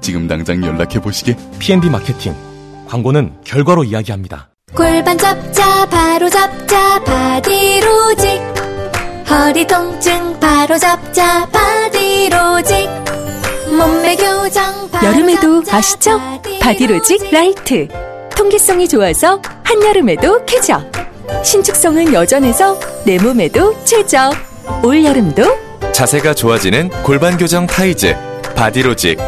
지금 당장 연락해 보시게. PNB 마케팅. 광고는 결과로 이야기합니다. 골반 잡자 바로 잡자 바디로직 허리 통증 바로 잡자 바디로직 몸매 교정 바로 여름에도 잡자, 아시죠? 바디로직 라이트 통기성이 좋아서 한여름에도 쾌적 신축성은 여전해서 내 몸에도 최적 올여름도 자세가 좋아지는 골반 교정 타이즈 바디로직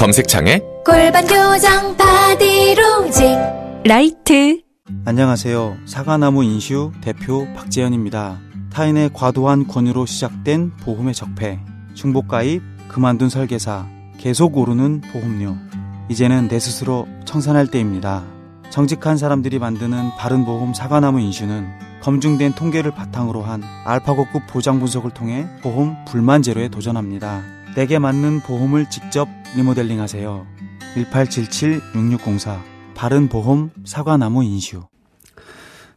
검색창에 골반 교정 바디로직 라이트 안녕하세요. 사과나무 인슈 대표 박재현입니다. 타인의 과도한 권유로 시작된 보험의 적폐, 중복가입, 그만둔 설계사, 계속 오르는 보험료. 이제는 내 스스로 청산할 때입니다. 정직한 사람들이 만드는 바른보험 사과나무 인슈는 검증된 통계를 바탕으로 한 알파고급 보장 분석을 통해 보험 불만 제로에 도전합니다. 내게 맞는 보험을 직접 리모델링 하세요. 1877-6604 바른보험 사과나무 인슈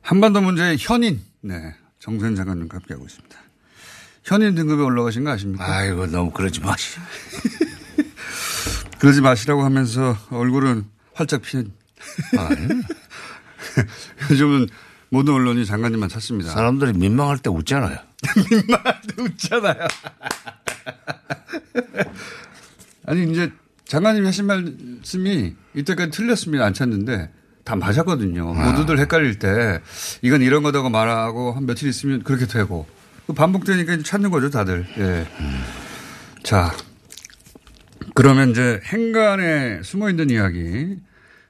한반도 문제의 현인, 네. 정세현 장관님과 함께하고 있습니다. 현인 등급에 올라가신 거 아십니까? 아이고, 너무 그러지 마시. 그러지 마시라고 하면서 얼굴은 활짝 피는. 요즘은 모든 언론이 장관님만 찾습니다. 사람들이 민망할 때 웃잖아요. 민망할 때 웃잖아요. 아니, 이제 장관님이 하신 말씀이 이때까지 틀렸습니다. 안 찾는데 다 맞았거든요. 아. 모두들 헷갈릴 때 이건 이런 거다고 말하고 한 며칠 있으면 그렇게 되고 그 반복되니까 찾는 거죠, 다들. 예. 자, 그러면 이제 행간에 숨어 있는 이야기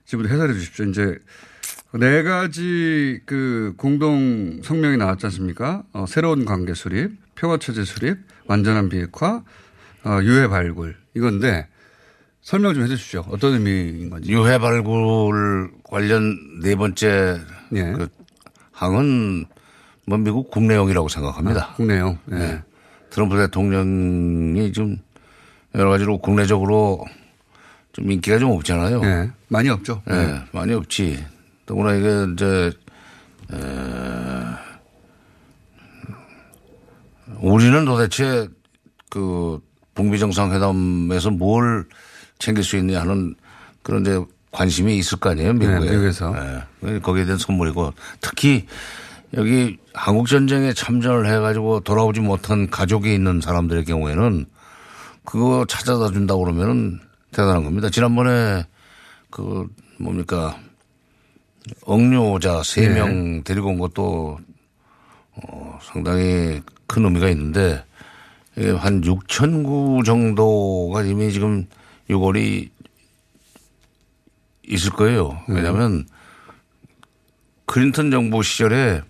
지금부터 해설해 주십시오. 이제 네 가지 그 공동 성명이 나왔지 않습니까? 어, 새로운 관계 수립, 평화 체제 수립, 완전한 비핵화, 어, 유해 발굴 이건데 설명 좀 해주십시오. 어떤 의미인 건지. 유해 발굴 관련 네 번째 예. 그 항은 뭐 미국 국내용이라고 생각합니다. 아, 국내용. 예. 네. 트럼프 대통령이 좀 여러 가지로 국내적으로 좀 인기가 좀 없잖아요. 예. 많이 없죠. 예, 예. 많이 없지. 더구나 이게 이제 에, 우리는 도대체 그 북미 정상회담에서 뭘 챙길 수 있냐 하는 그런 이제 관심이 있을 거 아니에요, 미국에. 네, 미국에서. 예. 거기에 대한 선물이고 특히 여기 한국 전쟁에 참전을 해가지고 돌아오지 못한 가족이 있는 사람들의 경우에는 그거 찾아다 준다고 그러면은 대단한 겁니다. 지난번에 그 뭡니까 억류자 세 네. 명 데리고 온 것도 어 상당히 큰 의미가 있는데 이게 한 6천 구 정도가 이미 지금 유골이 있을 거예요. 왜냐하면 클린턴 정부 시절에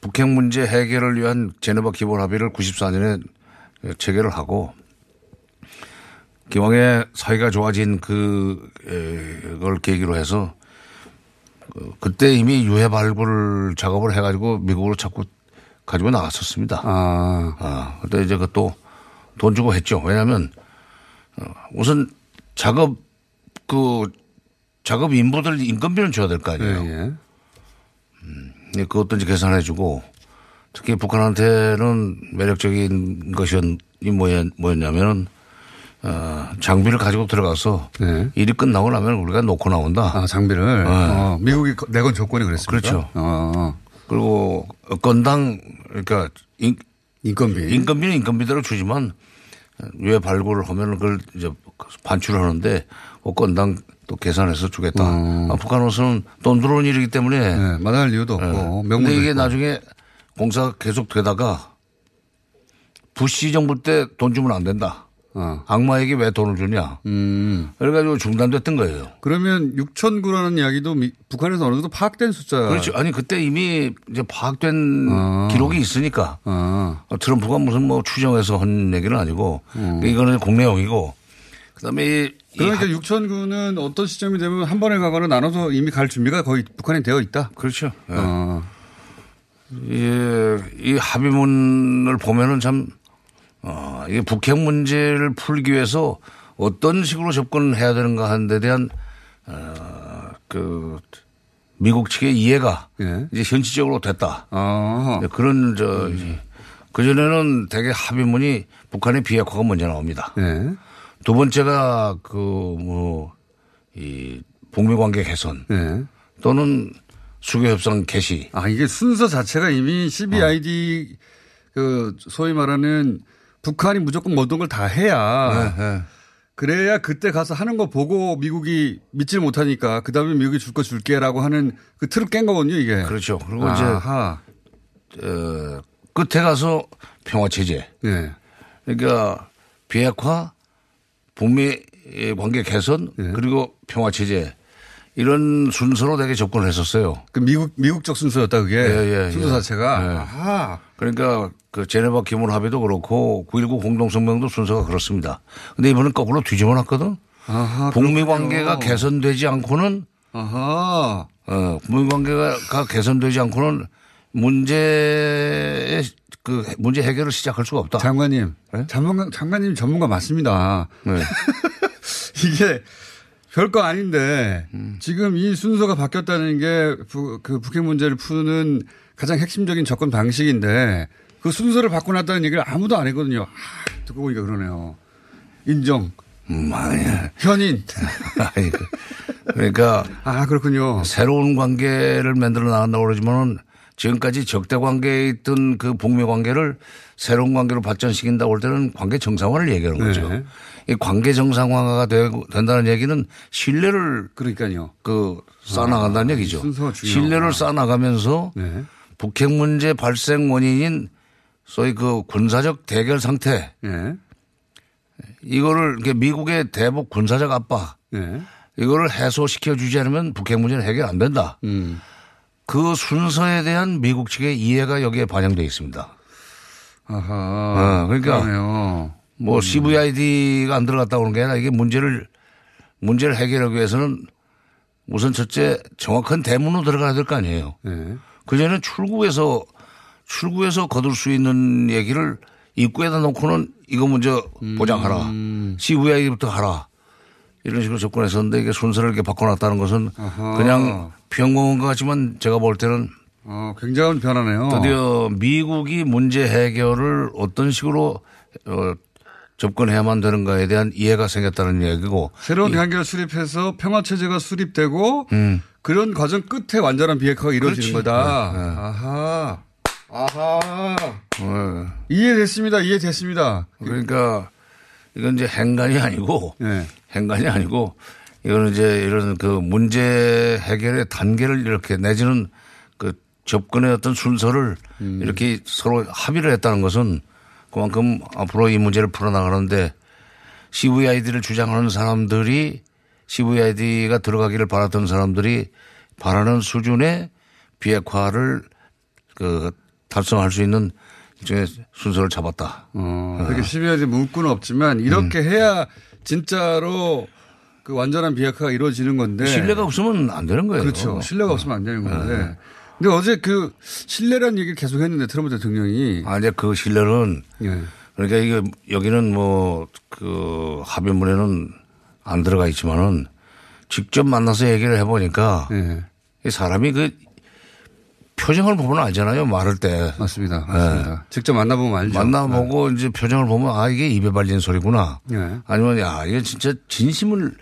북핵 문제 해결을 위한 제네바 기본 합의를 94년에 체결을 하고 기왕에 사이가 좋아진 그, 에, 그걸 계기로 해서 그, 그때 이미 유해 발굴 작업을 해가지고 미국으로 자꾸 가지고 나왔었습니다. 아, 아, 그때 이제 그 또 돈 주고 했죠. 왜냐하면 어, 우선 작업 그 작업 인부들 인건비는 줘야 될거 예, 아니에요. 예. 네, 그것도 이제 계산해주고 특히 북한한테는 매력적인 것이 뭐였, 뭐였냐면은 어, 장비를 가지고 들어가서 네. 일이 끝나고 나면 우리가 놓고 나온다. 아, 장비를. 어, 미국이 내건 조건이 그랬습니까? 그렇죠. 어, 그리고 건당 그러니까 인, 인건비. 인건비는 인건비대로 주지만 왜 발굴을 하면 그걸 이제 반출을 하는데 그 건당 또 계산해서 주겠다. 어. 아, 북한으로서는 돈 들어오는 일이기 때문에 네, 마다할 이유도 없고. 네. 근데 이게 있고. 나중에 공사가 계속 되다가 부시 정부 때 돈 주면 안 된다. 어. 악마에게 왜 돈을 주냐. 음. 그래가지고 중단됐던 거예요. 그러면 6,000구라는 이야기도 미- 북한에서 어느 정도 파악된 숫자. 그렇죠. 아니 그때 이미 이제 파악된 아. 기록이 있으니까 아, 어, 트럼프가 무슨 뭐 추정해서 한 얘기는 아니고 이거는 국내용이고 그 다음에 이, 이 그러니까 육천군은 어떤 시점이 되면 한 번에 가거나 나눠서 이미 갈 준비가 거의 북한에 되어 있다. 그렇죠. 예. 어. 예, 이 합의문을 보면은 참, 어, 이게 북핵 문제를 풀기 위해서 어떤 식으로 접근을 해야 되는가 하는 데 대한, 어, 그, 미국 측의 이해가 예. 이제 현실적으로 됐다. 아. 그런, 저, 그전에는 대개 합의문이 북한의 비핵화가 먼저 나옵니다. 예. 두 번째가 그, 뭐, 이, 북미 관계 개선 예. 또는 수교 협상 개시. 아, 이게 순서 자체가 이미 CBID 그 소위 말하는 북한이 무조건 모든 걸 다 해야 예. 그래야 그때 가서 하는 거 보고 미국이 믿질 못하니까 그 다음에 미국이 줄 거 줄게라고 하는 그 틀을 깬 거거든요, 이게. 그렇죠. 그리고 이제 아하. 어, 끝에 가서 평화 체제. 예. 그러니까 비핵화, 북미 관계 개선 예. 그리고 평화 체제 이런 순서로 되게 접근을 했었어요. 그 미국, 미국적 순서였다, 그게. 예, 예, 순서 예. 자체가. 예. 아하. 그러니까 그 제네바 기물 합의도 그렇고 9.19 공동성명도 순서가 그렇습니다. 근데 이번엔 거꾸로 뒤집어 놨거든. 아하. 북미. 관계가 개선되지 않고는 아하. 어, 북미 관계가 개선되지 않고는 문제의 그 문제 해결을 시작할 수가 없다. 장관님. 네? 장관, 장관님 전문가 맞습니다. 네. 이게 별거 아닌데 음. 지금 이 순서가 바뀌었다는 게 그 북핵 문제를 푸는 가장 핵심적인 접근 방식인데 그 순서를 바꿔놨다는 얘기를 아무도 안 했거든요. 아, 듣고 보니까 그러네요. 인정. 음, 아니야. 현인. 그- 그러니까 아, 그렇군요. 새로운 관계를 만들어 나간다고 그러지만은 지금까지 적대 관계에 있던 그 북미 관계를 새로운 관계로 발전시킨다고 할 때는 관계 정상화를 얘기하는 거죠. 네. 이 관계 정상화가 되고 된다는 얘기는 신뢰를 그러니까요. 그 쌓아나간다는 얘기죠. 순서가 중요하구나. 신뢰를 쌓아나가면서 네. 북핵 문제 발생 원인인 소위 그 군사적 대결 상태 네. 이거를 미국의 대북 군사적 압박 네. 이거를 해소시켜 주지 않으면 북핵 문제는 해결 안 된다. 음. 그 순서에 대한 미국 측의 이해가 여기에 반영되어 있습니다. 아하. 어, 그러니까 그러네요. 뭐 CVID가 안 들어갔다고 그런 게 아니라 이게 문제를 문제를 해결하기 위해서는 우선 첫째 정확한 대문으로 들어가야 될 거 아니에요. 네. 그전에 출구에서 출구에서 거둘 수 있는 얘기를 입구에다 놓고는 이거 먼저 보장하라. CVI부터 하라. 이런 식으로 접근했었는데 이게 순서를 이렇게 바꿔놨다는 것은 아하. 그냥 평범한 것 같지만 제가 볼 때는 어, 굉장한 변화네요. 드디어 미국이 문제 해결을 어떤 식으로 어, 접근해야만 되는가에 대한 이해가 생겼다는 얘기고 새로운 이- 관계를 수립해서 평화 체제가 수립되고 음. 그런 과정 끝에 완전한 비핵화가 이루어지는 그렇지. 거다. 네, 네. 아하. 아하. 어, 이해됐습니다. 이해됐습니다. 그러니까 이건 이제 행간이 아니고 네. 행간이 아니고 이거는 이제 이런 그 문제 해결의 단계를 이렇게 내지는 그 접근의 어떤 순서를 음. 이렇게 서로 합의를 했다는 것은 그만큼 앞으로 이 문제를 풀어나가는데 CVID를 주장하는 사람들이 CVID가 들어가기를 바랐던 사람들이 바라는 수준의 비핵화를 그 달성할 수 있는 일종의 순서를 잡았다. 어, 그렇게 CBID 문구는 없지만 이렇게 음. 해야 진짜로 그 완전한 비핵화가 이루어지는 건데. 신뢰가 없으면 안 되는 거예요. 그렇죠. 신뢰가 없으면 안 되는 건데. 근데 어제 그 신뢰라는 얘기를 계속 했는데 트럼프 대통령이. 아, 이제 그 신뢰는 예. 그러니까 이게 여기는 뭐 그 합의문에는 안 들어가 있지만은 직접 만나서 얘기를 해보니까 예. 이 사람이 그 표정을 보면 알잖아요. 말할 때. 맞습니다. 맞습니다. 직접 만나보면 알죠. 만나보고 이제 표정을 보면 아, 이게 입에 발린 소리구나. 예. 아니면 야, 이게 진짜 진심을,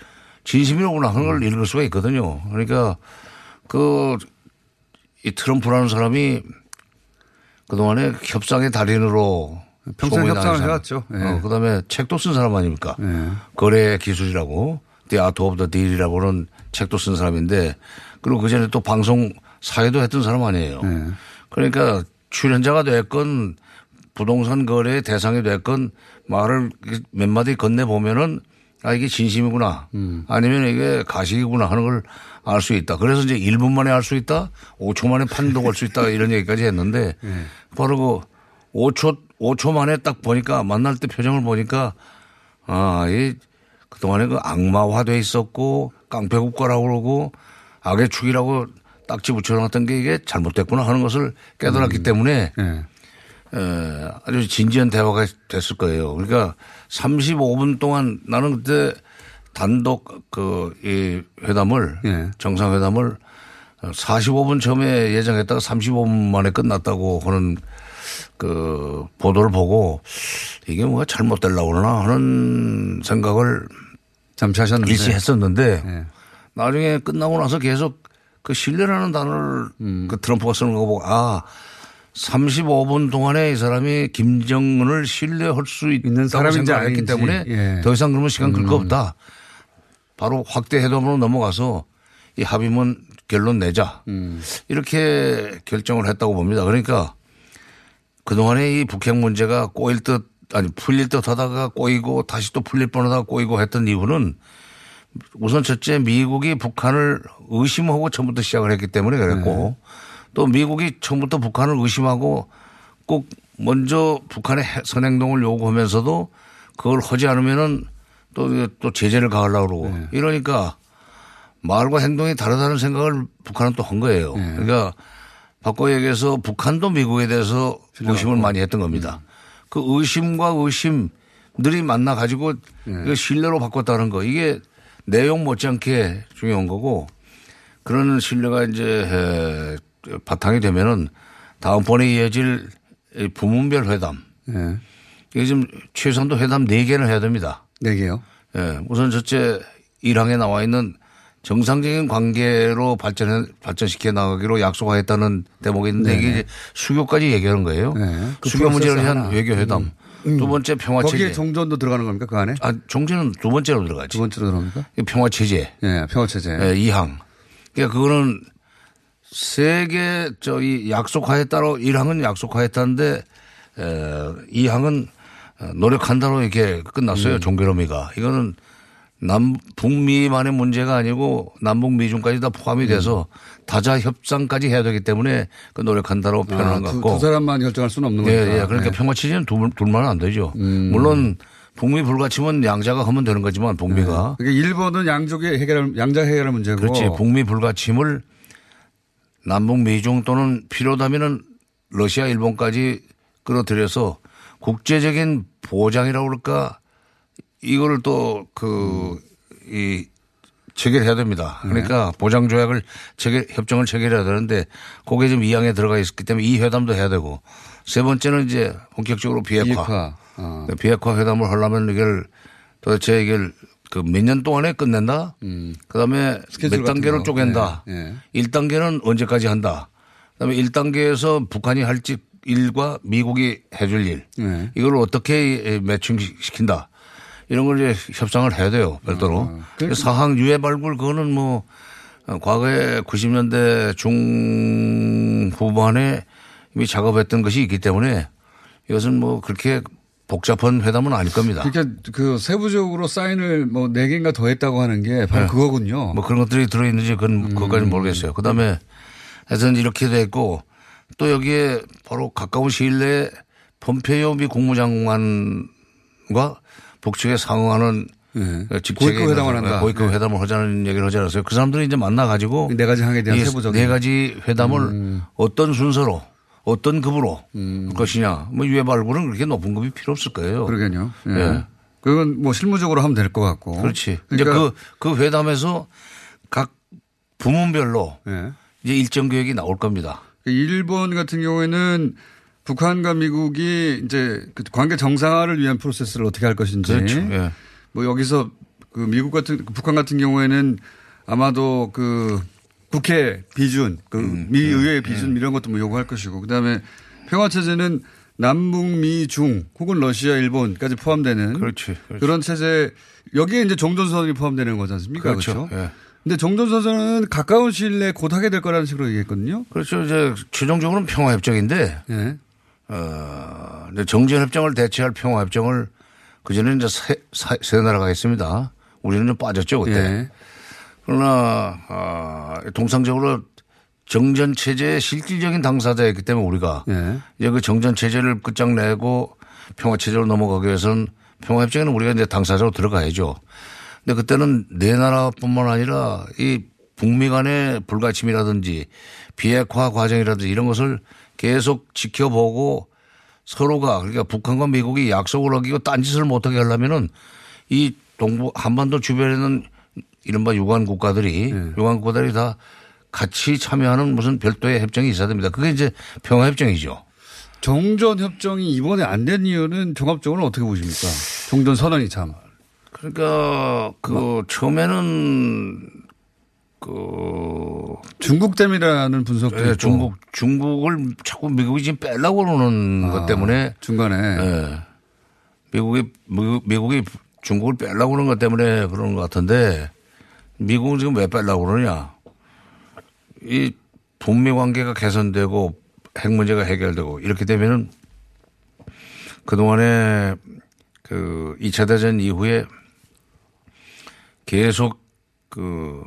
진심이로구나 하는 걸 읽을 수가 있거든요. 그러니까 그, 이 트럼프라는 사람이 그동안에 협상의 달인으로 평생 협상을. 해왔죠. 예. 어, 그 다음에 책도 쓴 사람 아닙니까? 예. 거래 기술이라고 The Art of the Deal이라고 하는 책도 쓴 사람인데 그리고 그 전에 또 방송 사회도 했던 사람 아니에요. 예. 그러니까 출연자가 됐건 부동산 거래 대상이 됐건 말을 몇 마디 건네 보면은 아 이게 진심이구나 아니면 이게 가식이구나 하는 걸 알 수 있다. 그래서 이제 1분 만에 알 수 있다. 5초 만에 판독할 수 있다. 이런 얘기까지 했는데 바로 그 5초 5초 만에 딱 보니까 만날 때 표정을 보니까 아, 이 그동안에 그 악마화돼 있었고 깡패국가라고 그러고 악의 축이라고 딱지 붙여놨던 게 이게 잘못됐구나 하는 것을 깨달았기 때문에 예. 에, 아주 진지한 대화가 됐을 거예요. 그러니까 35분 동안 나는 그때 단독 그 이 회담을 예. 정상회담을 45분 처음에 예정했다가 35분 만에 끝났다고 하는 그 보도를 보고 이게 뭐가 잘못되려고 그러나 하는 생각을 잠시 하셨는데. 일시 했었는데 예. 나중에 끝나고 나서 계속 그 신뢰라는 단어를 음. 그 트럼프가 쓰는 거 보고 아 35분 동안에 이 사람이 김정은을 신뢰할 수 있는 사람인지 생각을 했기 아닌지. 때문에 예. 더 이상 그러면 시간 끌 거 없다. 바로 확대 회담으로 넘어가서 이 합의문 결론 내자. 음. 이렇게 결정을 했다고 봅니다. 그러니까 그동안에 이 북핵 문제가 꼬일 듯 아니 풀릴 듯 하다가 꼬이고 다시 또 풀릴 뻔하다가 꼬이고 했던 이유는 우선 첫째 미국이 북한을 의심하고 처음부터 시작을 했기 때문에 그랬고 또 미국이 처음부터 북한을 의심하고 꼭 먼저 북한의 해- 선행동을 요구하면서도 그걸 하지 않으면은 또, 또 제재를 가하려고 그러고 이러니까 말과 행동이 다르다는 생각을 북한은 또 한 거예요. 그러니까 바꿔 얘기해서 북한도 미국에 대해서 의심을 많이 했던 겁니다. 그 의심과 의심들이 만나 가지고 이거 신뢰로 바꿨다는 거. 이게 내용 못지않게 중요한 거고 그런 신뢰가 이제 에, 바탕이 되면은 다음번에 이어질 이 부문별 회담 예. 이게 지금 최소한도 회담 4개는 해야 됩니다. 네 개요. 예, 우선 첫째 일항에 나와 있는 정상적인 관계로 발전해 발전시켜 나가기로 약속하였다는 대목이 있는데 이게 이제 수교까지 얘기하는 거예요. 네. 그 수교 문제를 위한. 외교 회담. 두 번째 평화 거기에 체제. 종전도 들어가는 겁니까 그 안에? 아, 종전은 두 번째로 들어가지. 두 번째로 들어갑니까? 평화 체제. 예, 평화 체제. 예, 이항 그러니까 그거는 세계 저이 약속하에 따라 1항은 약속하였다는데 에, 2항은 노력한다로 이렇게 끝났어요. 종결의미가. 이거는 남, 북미만의 문제가 아니고 남북 미중까지 다 포함이 돼서 다자 협상까지 해야 되기 때문에 그 노력한다로 표현한 아, 것 두, 같고. 두 사람만 결정할 수는 없는 예, 거니까. 예. 그러니까 예. 평화 체제는 둘, 둘만은 안 되죠. 물론 북미 불가침은 양자가 하면 되는 거지만 북미가. 그러니까 일본은 양족의 해결 양자 해결할 문제고. 그렇지. 북미 불가침을 남북 미중 또는 필요하다면은 러시아, 일본까지 끌어들여서 국제적인 보장이라고 그럴까 이거를 또 그이 체결해야 됩니다. 그러니까 보장 조약을 체결 협정을 체결해야 되는데 그게 지금 이항에 들어가 있기 때문에 이 회담도 해야 되고 세 번째는 이제 본격적으로 비핵화. 비핵화. 어. 그 비핵화 회담을 하려면 이걸 도대체 이걸 그 몇 년 동안에 끝낸다. 그 다음에 스케줄 몇 단계로 거. 쪼갠다. 예, 일 1단계는 언제까지 한다. 그 다음에 1단계에서 북한이 할집 일과 미국이 해줄 일. 예. 이걸 어떻게 매칭시킨다. 이런 걸 이제 협상을 해야 돼요. 별도로. 그- 사항 유해 발굴 그거는 뭐 과거에 90년대 중후반에 이미 작업했던 것이 있기 때문에 이것은 뭐 그렇게 복잡한 회담은 아닐 겁니다. 그러니까 그 세부적으로 사인을 뭐 네 개인가 더 했다고 하는 게 바로 그거군요. 뭐 그런 것들이 들어있는지 그건 그것까지는 모르겠어요. 그 다음에 하여튼 이렇게 돼 있고 또 여기에 바로 가까운 시일 내에 폼페이오 미 국무장관과 북측에 상응하는 예. 직책에 고위급 회담을 한다. 고위급 네. 회담을 하자는 얘기를 하지 않았어요. 그 사람들이 이제 만나가지고 네 가지 항에 대한 이 세부적인. 음. 네 가지 회담을 어떤 순서로 어떤 급으로 할 것이냐. 뭐 유해 발굴은 그렇게 높은 급이 필요 없을 거예요. 그러게요. 예. 예. 그건 뭐 실무적으로 하면 될 것 같고. 그렇지. 그러니까 이제 그, 그 회담에서 각 부문별로 예. 이제 일정 계획이 나올 겁니다. 일본 같은 경우에는 북한과 미국이 이제 그 관계 정상화를 위한 프로세스를 어떻게 할 것인지. 그렇죠. 예. 뭐 여기서 그 미국 같은 북한 같은 경우에는 아마도 그 국회 비준, 그 음, 미의회 비준 이런 것도 뭐 요구할 것이고 그다음에 평화 체제는 남북 미 중 혹은 러시아 일본까지 포함되는 그렇지. 그렇지. 그런 체제 여기에 이제 종전선언이 포함되는 거지 않습니까? 그렇죠. 그렇죠. 예. 근데 종전선언은 가까운 시일 내에 곧 하게 될 거라는 식으로 얘기했거든요. 그렇죠. 이제 최종적으로는 평화협정인데, 예. 어, 정전협정을 대체할 평화협정을 그전에 이제 세, 사- 세 나라가 있습니다. 우리는 좀 빠졌죠, 그때. 예. 그러나, 어, 통상적으로 정전 체제의 실질적인 당사자였기 때문에 우리가 예. 이제 그 정전 체제를 끝장내고 평화 체제로 넘어가기 위해서는 평화협정에는 우리가 이제 당사자로 들어가야죠. 근데 그때는 네 나라뿐만 아니라 이 북미 간의 불가침이라든지 비핵화 과정이라든지 이런 것을 계속 지켜보고 서로가 그러니까 북한과 미국이 약속을 어기고 딴짓을 못하게 하려면은 이 동부 한반도 주변에 있는 이른바 유관 국가들이 유관 국가들이 다 같이 참여하는 무슨 별도의 협정이 있어야 됩니다. 그게 이제 평화 협정이죠. 종전 협정이 이번에 안 된 이유는 종합적으로 어떻게 보십니까? 종전 선언이 참. 그러니까 그 처음에는 그 중국 때문이라는 분석도 예, 있고. 중국 중국을 자꾸 미국이 지금 빼려고 그러는 것 때문에 중간에 예. 미국이 미국- 미국이 중국을 빼려고 그러는 것 때문에 그러는 것 같은데 미국은 지금 왜 빼려고 그러냐? 이 북미 관계가 개선되고 핵 문제가 해결되고 이렇게 되면은 그동안에 그 2차 대전 이후에 계속 그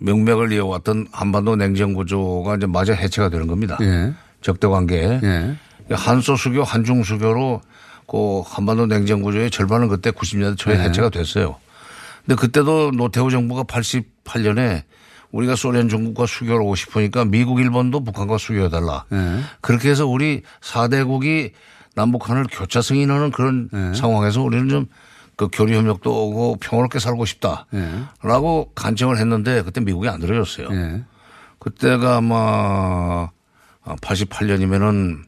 명맥을 이어왔던 한반도 냉전 구조가 이제 마저 해체가 되는 겁니다. 예. 적대 관계. 예. 한소 수교, 한중 수교로 그 한반도 냉전 구조의 절반은 그때 90년대 초에 네. 해체가 됐어요. 근데 그때도 노태우 정부가 88년에 우리가 소련 중국과 수교를 하고 싶으니까 미국 일본도 북한과 수교해달라. 예. 그렇게 해서 우리 4대국이 남북한을 교차 승인하는 그런 네. 상황에서 우리는 좀 그 교류 협력도 오고 평화롭게 살고 싶다. 예. 라고 간청을 했는데 그때 미국이 안 들어줬어요. 예. 그때가 아마 88년이면은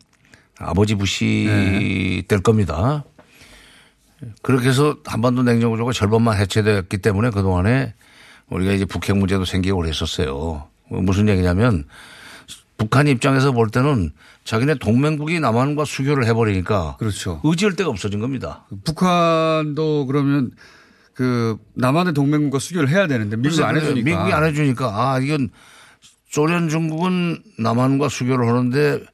아버지 부시 네. 될 겁니다. 그렇게 해서 한반도 냉전 구조가 절반만 해체됐기 때문에 그동안에 우리가 이제 북핵 문제도 생기고 그랬었어요. 무슨 얘기냐면 북한 입장에서 볼 때는 자기네 동맹국이 남한과 수교를 해버리니까 그렇죠. 의지할 데가 없어진 겁니다. 북한도 그러면 그 남한의 동맹국과 수교를 해야 되는데 미국이 안 해주니까. 미국이 안 해주니까 아 이건 소련 중국은 남한과 수교를 하는데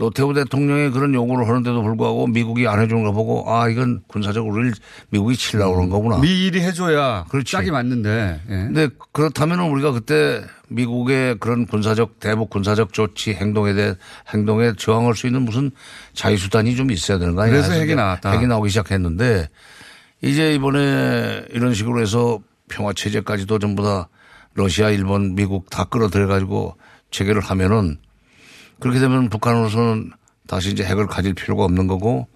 노태우 대통령이 그런 요구를 하는데도 불구하고 미국이 안 해주는 거 보고 아 이건 군사적으로 우리를 미국이 치려고 그런 거구나. 미일이 해줘야 그렇지. 짝이 맞는데. 예. 근데 그렇다면 우리가 그때 미국의 그런 군사적 대북 군사적 조치 행동에 대해 행동에 저항할 수 있는 무슨 자유 수단이 좀 있어야 되는 거 아니야. 그래서 핵이 나왔다. 핵이 나오기 시작했는데 이제 이번에 이런 식으로 해서 평화 체제까지도 전부 다 러시아, 일본, 미국 다 끌어들여 가지고 체결을 하면은 그렇게 되면 북한으로서는 다시 이제 핵을 가질 필요가 없는 거고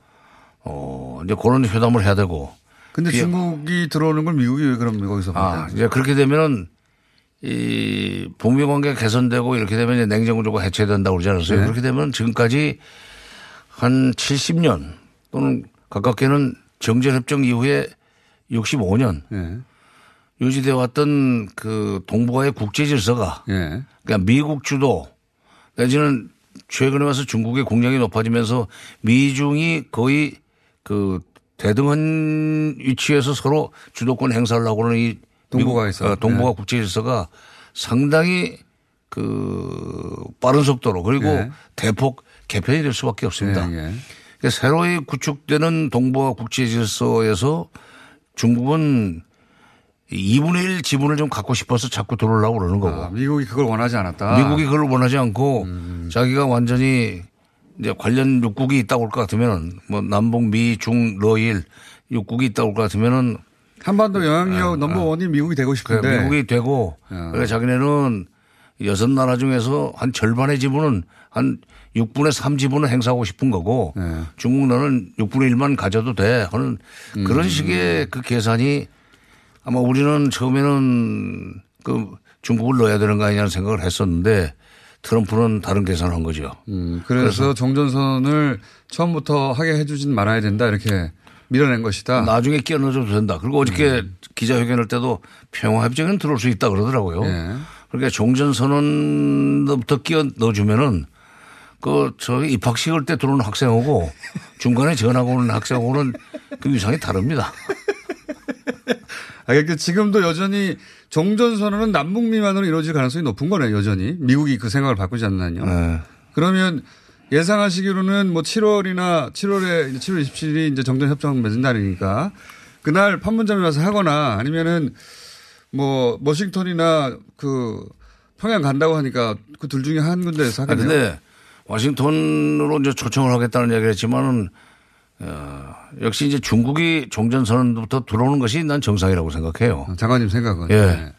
어 이제 그런 회담을 해야 되고 근데 비핵- 중국이 들어오는 걸 미국이 왜 그럼 거기서 아? 이제 그렇게 되면은 이 북미 관계가 개선되고 이렇게 되면 이제 냉전 구조가 해체된다고 그러지 않았어요. 네. 그렇게 되면 지금까지 한 70년 또는 가깝게는 정전협정 이후에 65년 예. 유지되어 왔던 그 동북아의 국제 질서가 예. 그러니까 미국 주도 내지는 최근에 와서 중국의 공력이 높아지면서 미중이 거의 그 대등한 위치에서 서로 주도권 행사를 하고 하는 이 동북아 에서. 미국, 어, 동북아 네. 국제 질서가 상당히 그 빠른 속도로 그리고 네. 대폭 개편이 될 수밖에 없습니다. 예, 예. 그러니까 새로이 구축되는 동북아 국제 질서에서 중국은 2분의 1 지분을 좀 갖고 싶어서 자꾸 들어오려고 그러는 거고. 아, 미국이 그걸 원하지 않았다. 미국이 그걸 원하지 않고 음. 자기가 완전히 이제 관련 육국이 있다고 할것 같으면은 뭐 남북 미 중 러일 육국이 있다고 할것 같으면은 한반도 영향력 넘버원이 미국이 되고 그 싶은데 미국이 되고 어. 그래 자기네는 여섯 나라 중에서 한 절반의 지분은 한 6분의 3 지분을 행사하고 싶은 거고 네. 중국 너는 6분의 1만 가져도 돼 하는 음. 그런 식의 그 계산이 아마 우리는 처음에는 그 중국을 넣어야 되는 거 아니냐는 생각을 했었는데 트럼프는 다른 계산을 한 거죠. 음, 그래서, 정전선을 처음부터 하게 해주진 말아야 된다 이렇게 밀어낸 것이다. 나중에 끼어 넣어줘도 된다. 그리고 어저께 기자회견할 때도 평화협정은 들어올 수 있다 그러더라고요. 예. 그러니까 종전선언부터 끼어 넣어주면은 그 저기 입학식을 때 들어오는 학생하고 중간에 전하고 오는 학생하고는 그 위상이 다릅니다. 아, 그러니까 지금도 여전히 정전선언은 남북 미만으로 이루어질 가능성이 높은 거네요, 여전히. 미국이 그 생각을 바꾸지 않나요? 네. 그러면 예상하시기로는 뭐 7월이나 7월에 7월 27일이 이제 정전협정 맺은 날이니까 그날 판문점에 와서 하거나 아니면은 뭐 워싱턴이나 그 평양 간다고 하니까 그 둘 중에 한 군데에서 아, 하겠네요. 근데 워싱턴으로 이제 초청을 하겠다는 얘기를 했지만은 어, 역시 이제 중국이 종전선언부터 들어오는 것이 난 정상이라고 생각해요. 장관님 생각은. 예. 네.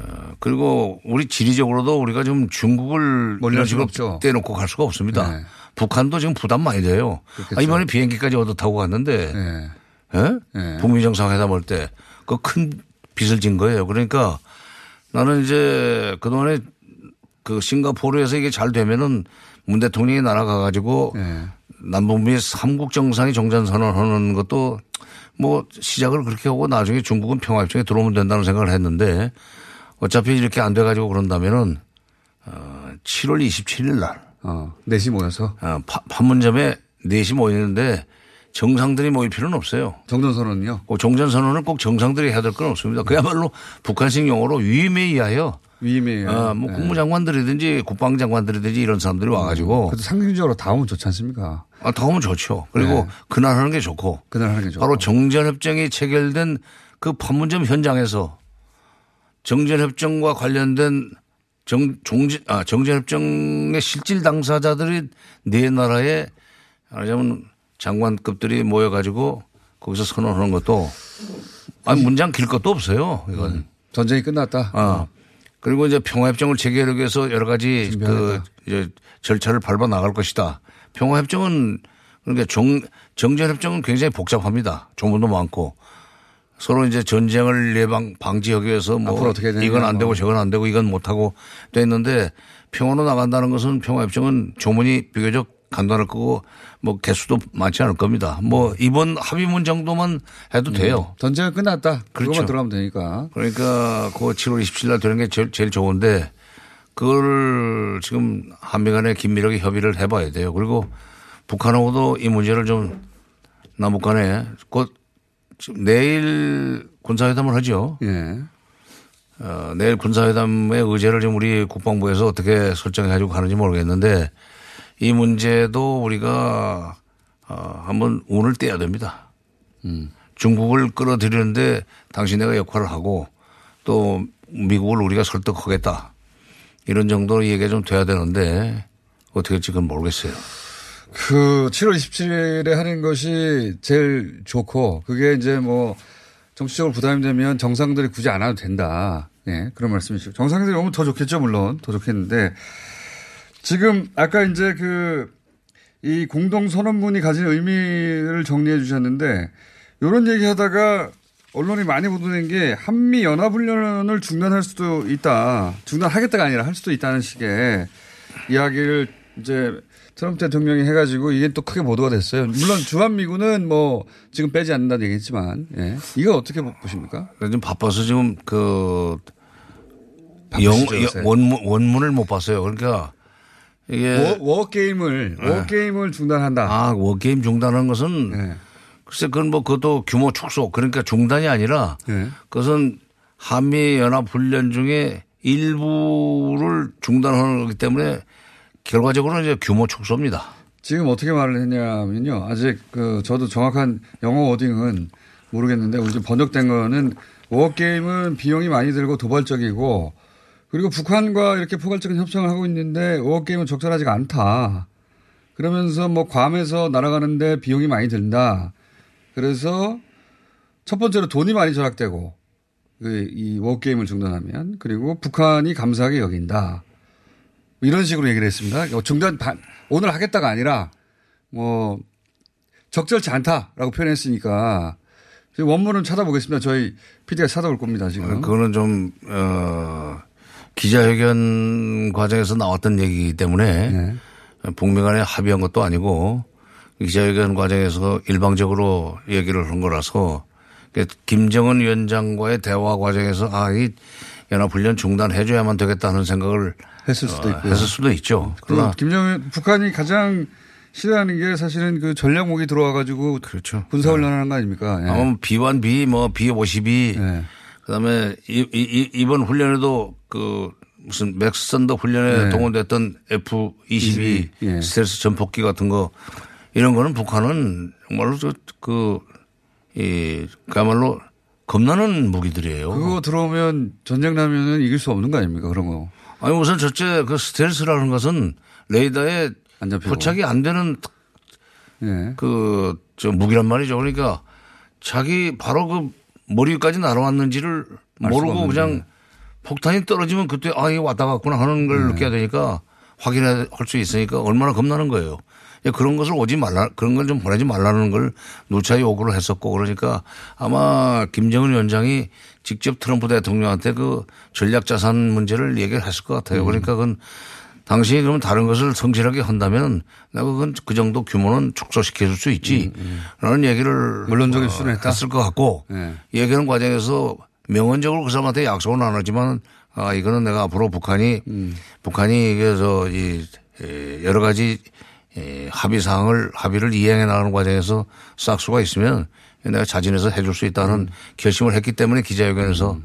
어, 그리고 우리 지리적으로도 우리가 좀 중국을 멀리 이런 식으로 없죠. 떼놓고 갈 수가 없습니다. 네. 북한도 지금 부담 많이 돼요. 아, 이번에 비행기까지 얻어 타고 갔는데 네. 예? 네. 북미 정상회담 할 때 그 큰 빚을 진 거예요. 그러니까 나는 이제 그동안에 그 싱가포르에서 이게 잘 되면은 문 대통령이 날아가 가지고 네. 남북미 삼국 정상이 정전 선언하는 것도 뭐 시작을 그렇게 하고 나중에 중국은 평화 협정에 들어오면 된다는 생각을 했는데 어차피 이렇게 안 돼 가지고 그런다면은 어 7월 27일 날 어, 넷이 모여서 어, 파- 판문점에 넷이 모이는데 정상들이 모일 필요는 없어요. 정전선언은요. 그 종전선언은 꼭 정상들이 해야 될 건 없습니다. 그야말로 북한식 용어로 위임에 의하여 위임에 아, 뭐 네. 국무장관들이든지 국방장관들이든지 이런 사람들이 와가지고 그래도 상징적으로 다 오면 좋지 않습니까? 아, 더 하면 좋죠. 그리고 네. 그날 하는 게 좋고 그날 하는 게 좋고. 바로 정전협정이 체결된 그 판문점 현장에서 정전협정과 관련된 정, 종지, 아, 정전협정의 실질 당사자들이 네 나라의 말하자면 장관급들이 모여가지고 거기서 선언하는 것도 아니 문장 길 것도 없어요. 이건. 전쟁이 끝났다. 아. 그리고 이제 평화협정을 체결하기 위해서 여러 가지 그 준비하겠다. 이제 절차를 밟아 나갈 것이다. 평화협정은 그러니까 정, 정전협정은 굉장히 복잡합니다. 조문도 많고 서로 이제 전쟁을 예방 방지하기 위해서 뭐 이건 안 되고 뭐. 저건 안 되고 이건 못 하고 돼 있는데 평화로 나간다는 것은 평화협정은 조문이 비교적 간단할 거고 뭐 개수도 많지 않을 겁니다. 뭐 이번 합의문 정도만 해도 돼요. 전쟁은 끝났다. 그렇죠. 그것만 들어가면 되니까. 그러니까 그 7월 27일 날 되는 게 제일, 제일 좋은데 그걸 지금 한미 간에 긴밀하게 협의를 해봐야 돼요. 그리고 북한하고도 이 문제를 좀 남북 간에 곧 내일 군사회담을 하죠. 예. 어, 내일 군사회담의 의제를 지금 우리 국방부에서 어떻게 설정해 가지고 가는지 모르겠는데 이 문제도 우리가 어, 한번 운을 떼야 됩니다. 중국을 끌어들이는데 당신네가 역할을 하고 또 미국을 우리가 설득하겠다. 이런 정도로 얘기가 좀 돼야 되는데 어떻게 할지 그건 모르겠어요. 그 7월 27일에 하는 것이 제일 좋고 그게 이제 뭐 정치적으로 부담이 되면 정상들이 굳이 안 와도 된다. 예, 그런 말씀이시고 정상들이 오면 더 좋겠죠, 물론 더 좋겠는데 지금 아까 이제 그 이 공동 선언문이 가진 의미를 정리해 주셨는데 이런 얘기 하다가 언론이 많이 보도된 게 한미 연합 훈련을 중단할 수도 있다. 중단하겠다가 아니라 할 수도 있다는 식의 이야기를 이제 트럼프 대통령이 해가지고 이게 또 크게 보도가 됐어요. 물론 주한미군은 뭐 지금 빼지 않는다는 얘기했지만, 예. 이거 어떻게 보십니까? 좀 바빠서 지금 그 영? 원문, 원문을 못 봤어요. 그러니까 이게 워, 워게임을, 워게임을 중단한다. 예. 아, 워 게임 중단하는 것은 예. 글쎄 그건 뭐 그것도 규모 축소 그러니까 중단이 아니라 예. 그것은 한미 연합 훈련 중에 일부를 중단하는 거기 때문에 결과적으로는 이제 규모 축소입니다. 지금 어떻게 말을 했냐면요. 아직 그 저도 정확한 영어 워딩은 모르겠는데 우리 지금 번역된 거는 워게임은 비용이 많이 들고 도발적이고 그리고 북한과 이렇게 포괄적인 협상을 하고 있는데 워게임은 적절하지가 않다. 그러면서 뭐 괌에서 날아가는데 비용이 많이 든다. 그래서 첫 번째로 돈이 많이 절약되고 그이 워게임을 중단하면 그리고 북한이 감사하게 여긴다. 이런 식으로 얘기를 했습니다. 어, 중단 반- 오늘 하겠다가 아니라 뭐 적절치 않다라고 표현했으니까 원문은 찾아보겠습니다. 저희 PD가 찾아올 겁니다 지금. 그거는 좀, 어, 기자회견 과정에서 나왔던 얘기이기 때문에 네. 북미 간에 합의한 것도 아니고 기자회견 과정에서 일방적으로 얘기를 한 거라서 그러니까 김정은 위원장과의 대화 과정에서 아, 이 연합훈련 중단해줘야만 되겠다는 생각을 했을 수도 어, 있고요. 했을 수도 있죠. 그러나 그 김정은 북한이 가장 싫어하는 게 사실은 그 전략무기 들어와 가지고 그렇죠. 군사훈련하는 거 아닙니까? 예. 아마 B1B 뭐 B52 예. 그다음에 이, 이, 이- 이번 훈련에도 그 무슨 맥스선더 훈련에 네. 동원됐던 F-22 예. 스텔스 전폭기 같은 거 이런 거는 북한은 정말로 그, 이, 그야말로 겁나는 무기들이에요. 그거 들어오면 전쟁 나면은 이길 수 없는 거 아닙니까? 그런 거. 아니 우선 첫째 그 스텔스라는 것은 레이더에 안. 포착이 안 되는 예. 그저 무기란 말이죠. 그러니까 자기 바로 그 머리 위까지 날아왔는지를 모르고. 그냥 폭탄이 떨어지면 그때 아, 이게 왔다 갔구나 하는 걸 네. 느껴야 되니까 확인할 수 있으니까 얼마나 겁나는 거예요. 예, 그런 것을 오지 말라, 그런 걸 좀 보내지 말라는 걸 누차 요구를 했었고 그러니까 아마 김정은 위원장이 직접 트럼프 대통령한테 그 전략 자산 문제를 얘기를 했을 것 음. 같아요. 그러니까 그건 당신이 그러면 다른 것을 성실하게 한다면 내가 그건 그 정도 규모는 축소시켜 줄 수 있지. 라는 얘기를 음, 물론적인 어, 수준에 했다? 했을 것 같고 네. 얘기하는 과정에서 명언적으로 그 사람한테 약속은 안 하지만 아, 이거는 내가 앞으로 북한이 음. 북한이 이게 저이 여러 가지 에, 합의 사항을 합의를 이행해 나가는 과정에서 싹수가 있으면 내가 자진해서 해줄 수 있다는 음. 결심을 했기 때문에 기자회견에서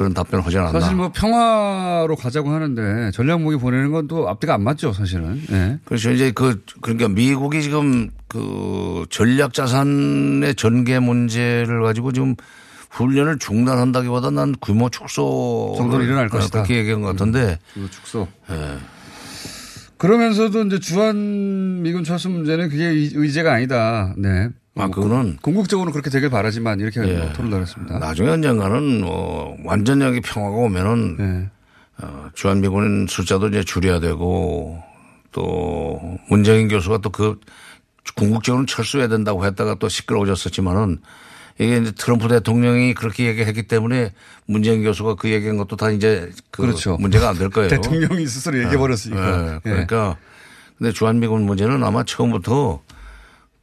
그런 답변을 하지 않았나. 사실 뭐 평화로 가자고 하는데 전략무기 보내는 건 또 앞뒤가 안 맞죠, 사실은. 예. 그렇죠. 이제 그, 그러니까 미국이 지금 그 전략 자산의 전개 문제를 가지고 지금 훈련을 중단한다기보다 난 규모 축소 정도는 일어날 것이다. 그렇게 얘기한 것 같은데 그 축소. 예. 그러면서도 이제 주한 미군 철수 문제는 그게 의- 의제가 아니다. 네. 아, 그거는 궁극적으로 그렇게 되길 바라지만 이렇게 예. 뭐 토론을 했습니다. 나중에 언젠가는 뭐 완전하게 평화가 오면은 네. 어, 주한미군 숫자도 이제 줄여야 되고 또 문재인 교수가 또 그 궁극적으로는 철수해야 된다고 했다가 또 시끄러워졌었지만은 이게 이제 트럼프 대통령이 그렇게 얘기했기 때문에 문재인 교수가 그 얘기한 것도 다 이제 그 그렇죠. 문제가 안 될 거예요. 대통령이 스스로 얘기해 버렸으니까. 예, 그러니까 근데 주한미군 문제는 아마 처음부터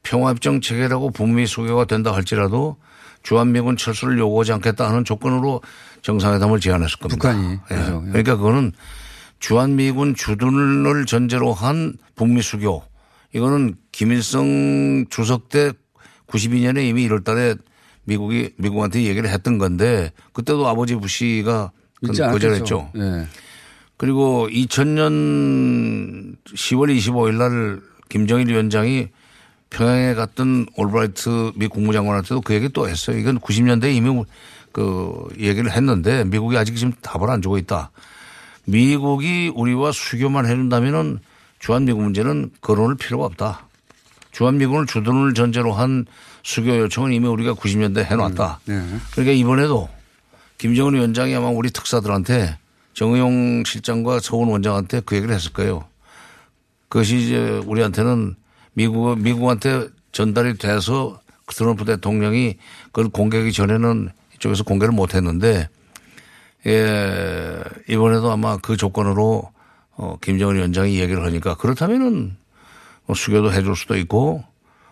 평화협정 체계라고 북미 수교가 된다 할지라도 주한미군 철수를 요구하지 않겠다 하는 조건으로 정상회담을 제안했을 겁니다. 북한이. 예. 그죠. 예. 그러니까 그거는 주한미군 주둔을 전제로 한 북미 수교 이거는 김일성 주석 때 92년에 이미 1월 달에 미국이 미국한테 얘기를 했던 건데 그때도 아버지 부시가. 거절했죠. 예. 그리고 2000년 10월 25일 날 김정일 위원장이 평양에 갔던 올브라이트 미 국무장관한테도 그 얘기 또 했어요. 이건 90년대에 이미 그 얘기를 했는데 미국이 아직 지금 답을 안 주고 있다. 미국이 우리와 수교만 해준다면은 주한미군 문제는 거론할 필요가 없다. 주한미군을 주둔을 전제로 한 수교 요청은 이미 우리가 90년대에 해놨다. 네. 그러니까 이번에도 김정은 위원장이 아마 우리 특사들한테 정의용 실장과 서훈 원장한테 그 얘기를 했을 거예요. 그것이 이제 우리한테는 미국, 미국한테 전달이 돼서 트럼프 대통령이 그걸 공개하기 전에는 이쪽에서 공개를 못 했는데 예, 이번에도 아마 그 조건으로 어, 김정은 위원장이 얘기를 하니까 그렇다면은 뭐 수교도 해줄 수도 있고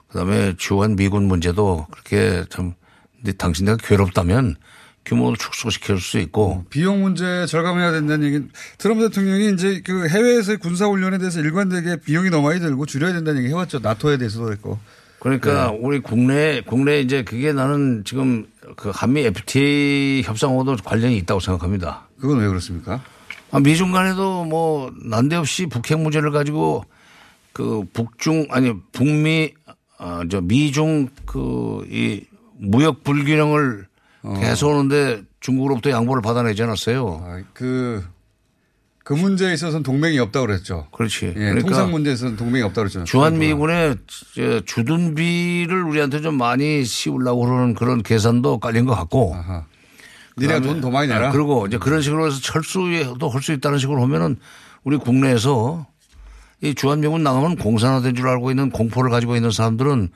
그다음에 주한 미군 문제도 그렇게 참 근데 당신네가 괴롭다면 규모를 축소시킬 수 있고 비용 문제 절감해야 된다는 얘기는 트럼프 대통령이 이제 그 해외에서의 군사 훈련에 대해서 일관되게 비용이 너무 많이 들고 줄여야 된다는 얘기 해왔죠. 나토에 대해서도 그랬고. 그러니까 네. 우리 국내 국내 이제 그게 나는 지금 그 한미 FTA 협상하고도 관련이 있다고 생각합니다. 그건 왜 그렇습니까? 아, 미중 간에도 뭐 난데없이 북핵 문제를 가지고 그 북중 아니 북미 아저 미중 그 이 무역 불균형을 계속 오는데 중국으로부터 양보를 받아내지 않았어요. 아, 그, 그 문제에 있어서는 동맹이 없다고 그랬죠. 그렇지. 예, 그러니까 통상 문제에서는 동맹이 없다고 그랬죠. 주한미군의 저 주둔비를 우리한테 좀 많이 씌우려고 그러는 그런 계산도 깔린 것 같고. 아하. 니네가 돈 더 많이 내라. 그리고 이제 그런 식으로 해서 철수도 할 수 있다는 식으로 하면은 우리 국내에서 이 주한미군 나가면 공산화된 줄 알고 있는 공포를 가지고 있는 사람들은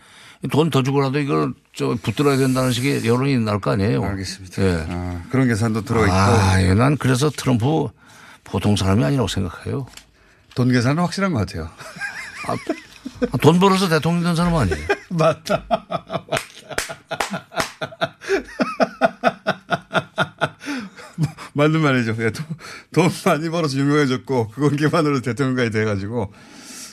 돈 더 주고라도 이걸 저 붙들어야 된다는 식의 여론이 날 거 아니에요. 알겠습니다. 예. 아, 그런 계산도 들어있고. 아, 예, 난 그래서 트럼프 보통 사람이 아니라고 생각해요. 돈 계산은 확실한 것 같아요. 아, 돈 벌어서 대통령 된 사람 아니에요. 맞다. 맞는 말이죠. 예, 돈, 돈 많이 벌어서 유명해졌고, 그건 기반으로 대통령까지 돼가지고,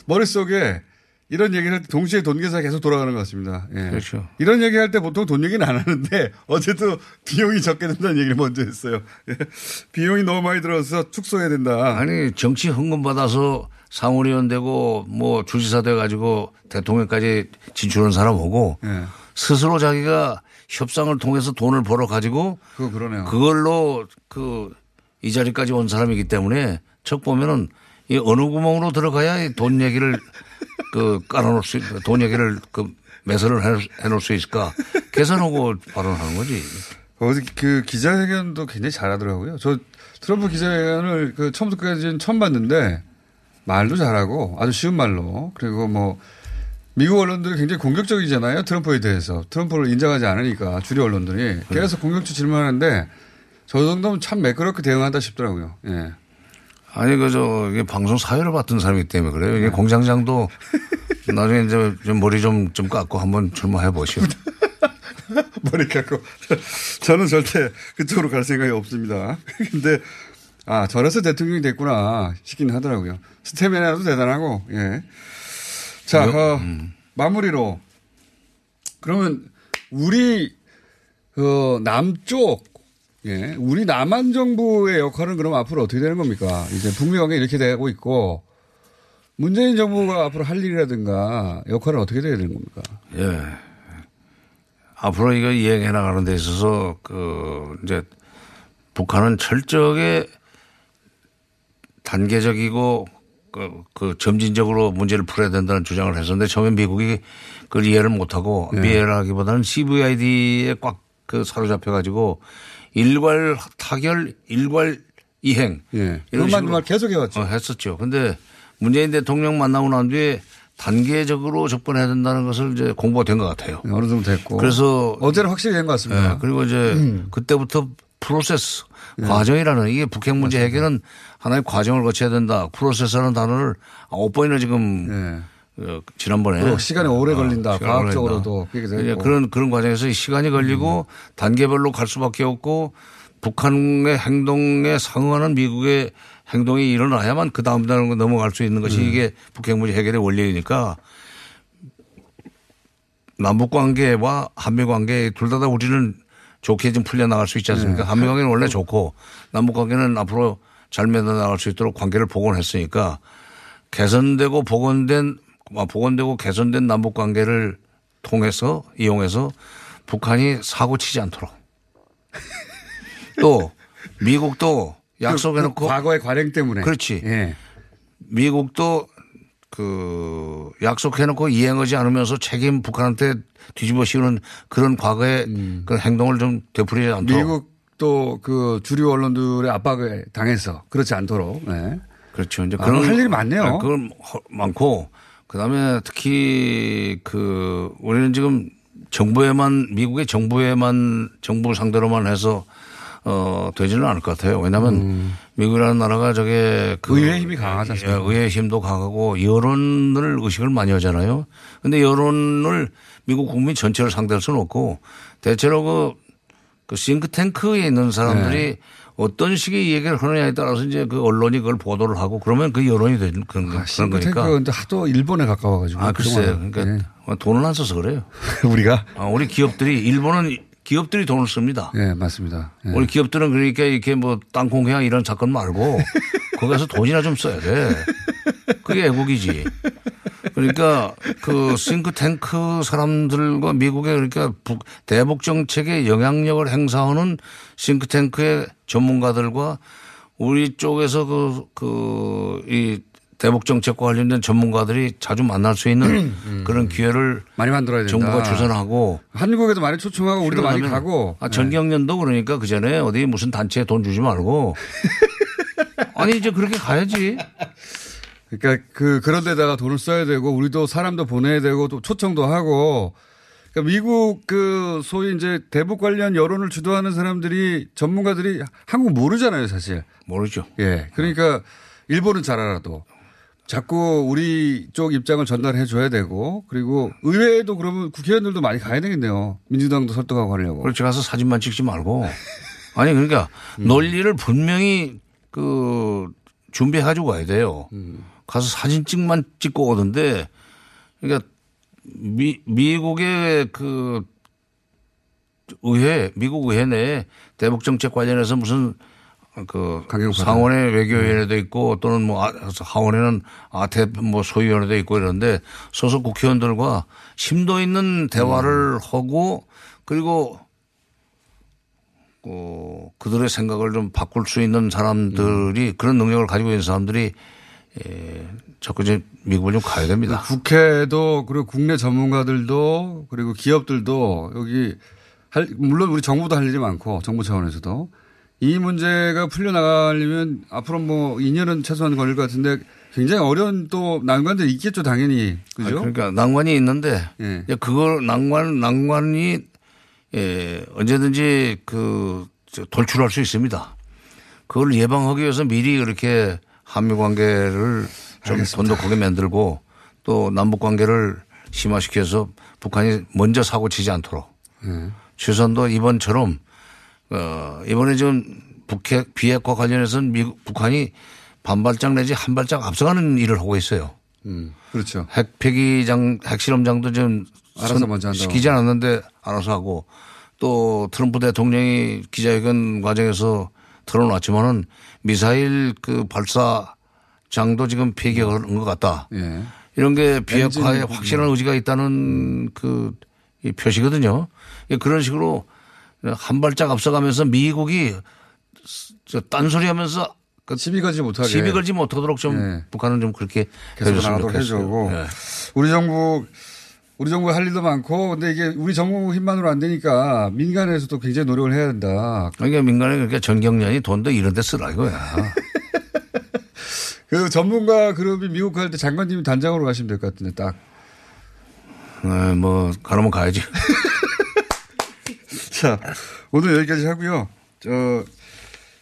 머릿속에 이런 얘기를 때 동시에 돈 계산이 계속 돌아가는 것 같습니다. 예. 그렇죠. 이런 얘기 할 때 보통 돈 얘기는 안 하는데, 어제도 비용이 적게 든다는 얘기를 먼저 했어요. 예. 비용이 너무 많이 들어서 축소해야 된다. 아니 정치 헌금 받아서 상원의원 되고 뭐 주지사 돼 가지고 대통령까지 진출한 사람 오고 예. 스스로 자기가 협상을 통해서 돈을 벌어 가지고 그거 그러네요. 그걸로 그 이 자리까지 온 사람이기 때문에 척 보면은 이 어느 구멍으로 들어가야 이돈 얘기를 그 깔아놓을 수, 있- 돈 얘기를 그 매설을 해- 해놓을 수 있을까 계산하고 발언하는 거지. 어제 그 기자회견도 굉장히 잘하더라고요. 저 트럼프 기자회견을 그 처음부터 끝까지는 처음 봤는데 말도 잘하고 아주 쉬운 말로 그리고 뭐 미국 언론들이 굉장히 공격적이잖아요. 트럼프에 대해서. 트럼프를 인정하지 않으니까 주류 언론들이 계속 공격적 질문하는데 저 정도면 참 매끄럽게 대응한다 싶더라고요. 예. 아니 그저 이게 방송 사회를 봤던 사람이기 때문에 그래요. 이게 공장장도 나중에 이제 좀 머리 좀 좀 깎고 한번 출마해 보시오. 머리 깎고. 저는 절대 그쪽으로 갈 생각이 없습니다. 근데, 아, 저래서 대통령이 됐구나 싶긴 하더라고요. 스태미나도 대단하고, 예. 자, 어, 마무리로. 그러면, 우리, 그, 남쪽, 예. 우리 남한 정부의 역할은 그럼 앞으로 어떻게 되는 겁니까? 이제 북미 관계 이렇게 되고 있고, 문재인 정부가 앞으로 할 일이라든가 역할은 어떻게 돼야 되는 겁니까? 예. 앞으로 이거 이행해 나가는 데 있어서 그 이제 북한은 철저하게 단계적이고 그, 그 점진적으로 문제를 풀어야 된다는 주장을 했었는데 처음에 미국이 그걸 이해를 못하고 네. 이해를 하기보다는 CVID에 꽉 그 사로잡혀 가지고 일괄 타결, 일괄 이행 예. 이런 그것만 식으로 말 계속 해왔죠. 어, 했었죠. 근데 문재인 대통령 만나고 난 뒤에 단계적으로 접근해야 된다는 것을 이제 공부가 된 것 같아요. 어느 정도 됐고. 그래서 어제는 확실히 된 것 같습니다. 예, 그리고 이제 음. 그때부터 프로세스 네. 과정이라는 이게 북핵 문제 해결은 하나의 과정을 거쳐야 된다. 프로세스라는 단어를 아홉 번이나 지금 어, 지난번에 네. 그리고 시간이 오래 걸린다. 시간이 과학적으로도. 됐고. 그런 그런 과정에서 시간이 걸리고 단계별로 갈 수밖에 없고 북한의 행동에 상응하는 미국의 행동이 일어나야만 그 다음 단계 넘어갈 수 있는 것이 네. 이게 북핵 문제 해결의 원리이니까 남북 관계와 한미 관계 둘 다 다 우리는 좋게 좀 풀려 나갈 수 있지 않습니까? 네. 한미 관계는 원래 좋고 남북 관계는 앞으로 잘 맺어 나갈 수 있도록 관계를 복원했으니까 개선되고 복원된 아, 복원되고 개선된 남북 관계를 통해서 이용해서 북한이 사고 치지 않도록 또 미국도 약속해놓고 그 과거의 관행 때문에. 그렇지. 예. 미국도 그 약속해놓고 이행하지 않으면서 책임 북한한테 뒤집어 씌우는 그런 과거의 그런 행동을 좀 되풀이하지 않도록. 음. 미국도 그 주류 언론들의 압박에 당해서 그렇지 않도록. 네. 그렇죠. 이제 아, 그런 할 일이 많네요. 네, 그건 허- 많고 그 다음에 특히 그 우리는 지금 정부에만 미국의 정부에만 정부 상대로만 해서 어 되지는 않을 것 같아요. 왜냐하면 미국이라는 나라가 저게 그 음. 의회 힘이 강하지 않습니까? 예, 의회 힘도 강하고 여론을 의식을 많이 하잖아요. 근데 여론을 미국 국민 전체를 상대할 수는 없고 대체로 그, 그 싱크탱크에 있는 사람들이 네. 어떤 식의 얘기를 하느냐에 따라서 이제 그 언론이 그걸 보도를 하고 그러면 그 여론이 되는 그런, 그런 싱크탱크가 거니까. 근데 하도 일본에 가까워가지고. 아, 글쎄요. 그러니까 돈을 안 써서 그래요. 예. 우리가? 아, 우리 기업들이 일본은 기업들이 돈을 씁니다. 예, 맞습니다. 예. 우리 기업들은 그러니까 이렇게 뭐 땅콩회항 이런 사건 말고 거기서 돈이나 좀 써야 돼. 그게 애국이지. 그러니까 그 싱크탱크 사람들과 미국의 그러니까 북, 대북 정책에 영향력을 행사하는 싱크탱크의 전문가들과 우리 쪽에서 그, 그, 이 대북 정책과 관련된 전문가들이 자주 만날 수 있는 그런 기회를 많이 만들어야 된다. 정부가 주선하고 한국에도 많이 초청하고 우리도 많이 가고. 아, 전경련도 그러니까 그 전에 어디 무슨 단체에 돈 주지 말고 아니 이제 그렇게 가야지. 그러니까 그 그런 데다가 돈을 써야 되고 우리도 사람도 보내야 되고 또 초청도 하고 그러니까 미국 그 소위 이제 대북 관련 여론을 주도하는 사람들이 전문가들이 한국 모르잖아요, 사실. 모르죠. 예. 그러니까 일본은 잘 알아도 자꾸 우리 쪽 입장을 전달해 줘야 되고 그리고 의회에도 그러면 국회의원들도 많이 가야 되겠네요. 민주당도 설득하고 하려고. 그렇지 가서 사진만 찍지 말고 아니 그러니까 논리를 분명히 그 준비해 가지고 가야 돼요. 가서 사진 찍만 찍고 오던데 그러니까 미, 미국의 그 의회, 미국 의회 내에 대북 정책 관련해서 무슨 그 상원의 외교위원회도 있고 또는 뭐 아- 하원에는 아태뭐 뭐 소위원회도 있고 이런데 소속 국회의원들과 심도 있는 대화를 하고 그리고 어, 그들의 생각을 좀 바꿀 수 있는 사람들이 그런 능력을 가지고 있는 사람들이 예, 자꾸 이제 미국을 좀 가야 됩니다. 국회도 그리고 국내 전문가들도 그리고 기업들도 여기 할, 물론 우리 정부도 할 일이 많고 정부 차원에서도 이 문제가 풀려나가려면 앞으로 뭐 2년은 최소한 걸릴 것 같은데 굉장히 어려운 또 난관들이 있겠죠, 당연히. 그죠? 아니, 그러니까 난관이 있는데 예. 그걸 난관 난관이 예, 언제든지 그 저, 돌출할 수 있습니다. 그걸 예방하기 위해서 미리 그렇게 한미 관계를 좀 돈독하게 만들고 또 남북 관계를 심화시켜서 북한이 먼저 사고 치지 않도록 예. 최선도 이번처럼 어 이번에 지금 북핵 비핵과 관련해서는 미국 북한이 반발짝 내지 한 발짝 앞서가는 일을 하고 있어요. 음, 그렇죠. 핵 폐기장 핵실험장도 좀 알아서 선- 먼저 한다고. 시키지 않았는데 알아서 하고 또 트럼프 대통령이 기자회견 과정에서 드러났지만은 미사일 그 발사장도 지금 폐기하는 것 같다. 예. 이런 게 비핵화에 확실한 의지가 있다는 그이 표시거든요. 예, 그런 식으로 한 발짝 앞서가면서 미국이 저 딴소리 하면서 그 시비 걸지 못하게. 시비 걸지 못하도록 좀 예. 북한은 좀 그렇게 계속 나가도록. 해주고. 예. 우리 정부, 우리 정부 할 일도 많고 근데 이게 우리 정부 힘만으로 안 되니까 민간에서도 굉장히 노력을 해야 된다. 그러니까 민간에 그렇게 전경련이 돈도 이런 데 쓰라 이거야. 그 전문가 그룹이 미국 갈 때 장관님이 단장으로 가시면 될 것 같은데 딱. 어, 뭐 가려면 가야지. 자, 오늘 여기까지 하고요. 저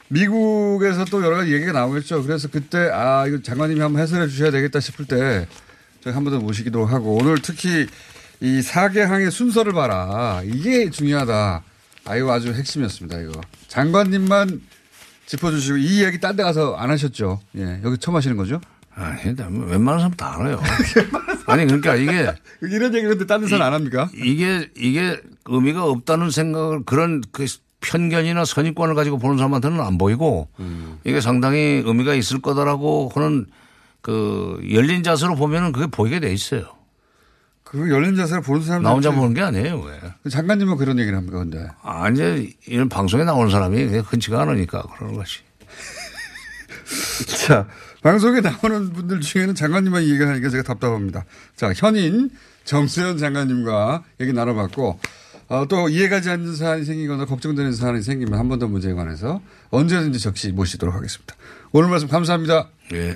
미국에서 또 여러 가지 얘기가 나오겠죠. 그래서 그때 아 이거 장관님이 한번 해설해 주셔야 되겠다 싶을 때 저희 한번 더 모시기도 하고 오늘 특히 이 사개항의 순서를 봐라 이게 중요하다. 아 이거 아주 핵심이었습니다. 이거 장관님만 짚어주시고 이 이야기 딴 데 가서 안 하셨죠. 예, 여기 처음 하시는 거죠? 아니, 웬만한 사람 다 알아요. 아니 그러니까 이게 이런 얘기 근데 딴 데서는 안 합니까? 이게 이게 의미가 없다는 생각을 그런 그 편견이나 선입관을 가지고 보는 사람한테는 안 보이고 이게 상당히 의미가 있을 거다라고 하는 그 열린 자세로 보면은 그게 보이게 돼 있어요. 그 열린 자세를 보는 사람 나 혼자 보는 게 아니에요. 왜? 장관님은 그런 얘기를 합니까 근데? 아, 이제 이런 방송에 나오는 사람이 그게 흔치가 않으니까 그러는 것이. 자, 방송에 나오는 분들 중에는 장관님만 얘기를 하니까 제가 답답합니다. 자, 현인 정수현 장관님과 얘기 나눠봤고, 어, 또 이해가지 않는 사안이 생기거나 걱정되는 사안이 생기면 한 번 더 문제에 관해서 언제든지 적시 모시도록 하겠습니다. 오늘 말씀 감사합니다. 예.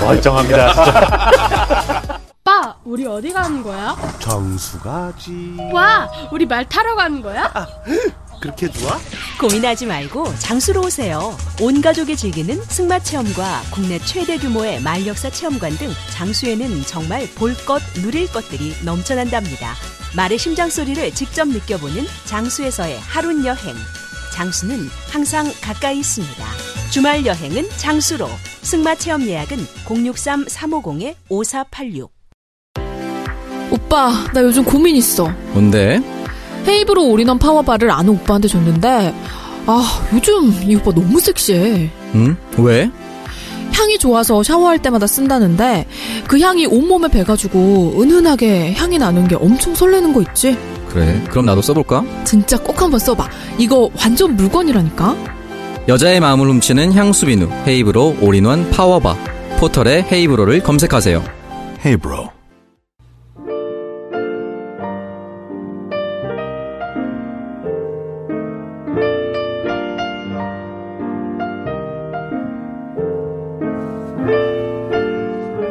멀쩡합니다 진짜 오빠, 우리 어디 가는 거야? 정수가지. 와, 우리 말 타러 가는 거야? 그렇게 좋아? 고민하지 말고 장수로 오세요. 온 가족이 즐기는 승마 체험과 국내 최대 규모의 말역사 체험관 등 장수에는 정말 볼 것, 누릴 것들이 넘쳐난답니다. 말의 심장 소리를 직접 느껴보는 장수에서의 하루 여행. 장수는 항상 가까이 있습니다. 주말 여행은 장수로. 승마 체험 예약은 063-350-5486. 오빠, 나 요즘 고민 있어. 뭔데? 헤이브로 올인원 파워바를 아는 오빠한테 줬는데, 아, 요즘 이 오빠 너무 섹시해. 응? 왜? 향이 좋아서 샤워할 때마다 쓴다는데, 그 향이 온몸에 배가지고 은은하게 향이 나는 게 엄청 설레는 거 있지? 그래. 그럼 나도 써볼까? 진짜 꼭 한번 써봐. 이거 완전 물건이라니까? 여자의 마음을 훔치는 향수 비누 헤이브로 올인원 파워바 포털에 헤이브로를 검색하세요. 헤이브로.